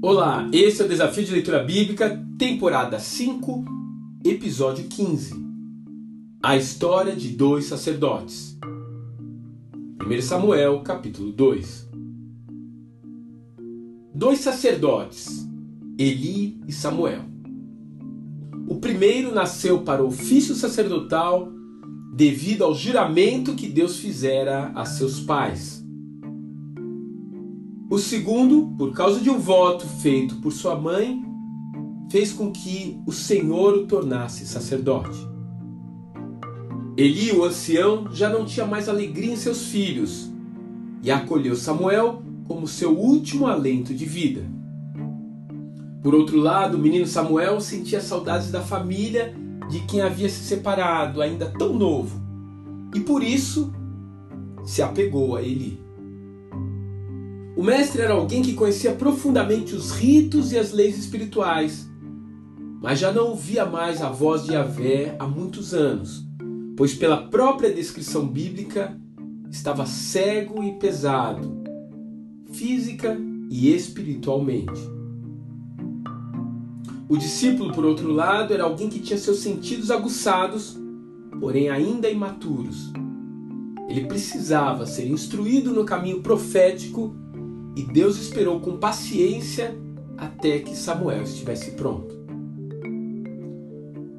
Olá, esse é o Desafio de Leitura Bíblica, temporada 5, episódio 15. A história de dois sacerdotes. 1 Samuel, capítulo 2. Dois sacerdotes, Eli e Samuel. O primeiro nasceu para o ofício sacerdotal devido ao juramento que Deus fizera a seus pais. O segundo, por causa de um voto feito por sua mãe, fez com que o Senhor o tornasse sacerdote. Eli, o ancião, já não tinha mais alegria em seus filhos e acolheu Samuel como seu último alento de vida. Por outro lado, o menino Samuel sentia saudades da família de quem havia se separado, ainda tão novo, e por isso se apegou a Eli. O mestre era alguém que conhecia profundamente os ritos e as leis espirituais, mas já não ouvia mais a voz de Yahvé há muitos anos, pois, pela própria descrição bíblica, estava cego e pesado, física e espiritualmente. O discípulo, por outro lado, era alguém que tinha seus sentidos aguçados, porém ainda imaturos. Ele precisava ser instruído no caminho profético e Deus esperou com paciência até que Samuel estivesse pronto.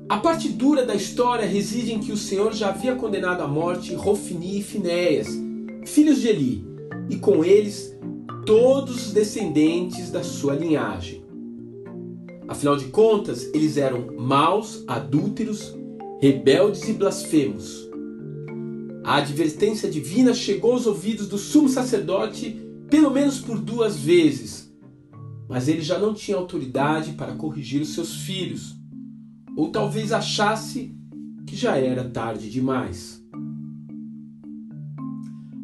A parte dura da história reside em que o Senhor já havia condenado à morte Rofini e Finéias, filhos de Eli, e com eles todos os descendentes da sua linhagem. Afinal de contas, eles eram maus, adúlteros, rebeldes e blasfemos. A advertência divina chegou aos ouvidos do sumo sacerdote pelo menos por duas vezes, mas ele já não tinha autoridade para corrigir os seus filhos, ou talvez achasse que já era tarde demais.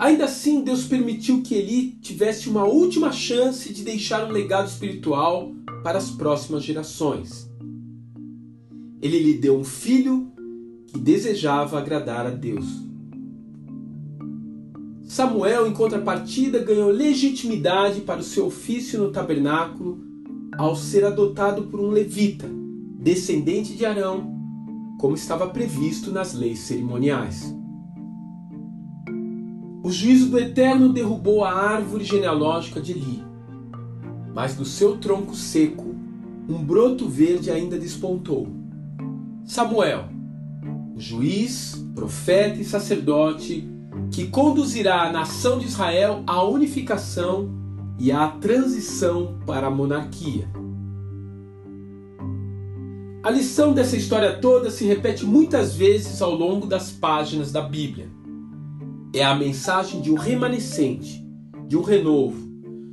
Ainda assim, Deus permitiu que Eli tivesse uma última chance de deixar um legado espiritual para as próximas gerações. Ele lhe deu um filho que desejava agradar a Deus. Samuel, em contrapartida, ganhou legitimidade para o seu ofício no tabernáculo ao ser adotado por um levita, descendente de Arão, como estava previsto nas leis cerimoniais. O juízo do Eterno derrubou a árvore genealógica de Eli, mas do seu tronco seco um broto verde ainda despontou. Samuel, o juiz, profeta e sacerdote, que conduzirá a nação de Israel à unificação e à transição para a monarquia. A lição dessa história toda se repete muitas vezes ao longo das páginas da Bíblia. É a mensagem de um remanescente, de um renovo,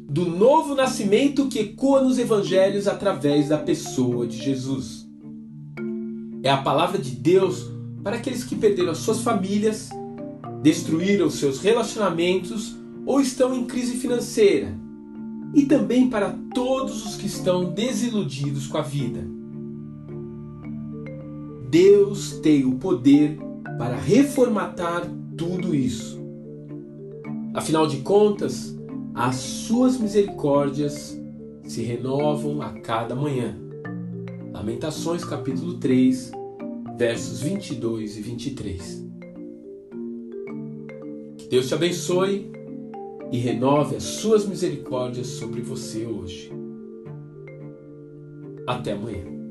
do novo nascimento que ecoa nos evangelhos através da pessoa de Jesus. É a palavra de Deus para aqueles que perderam as suas famílias destruíram seus relacionamentos ou estão em crise financeira, e também para todos os que estão desiludidos com a vida. Deus tem o poder para reformatar tudo isso. Afinal de contas, as suas misericórdias se renovam a cada manhã. Lamentações capítulo 3, versos 22 e 23. Deus te abençoe e renove as suas misericórdias sobre você hoje. Até amanhã.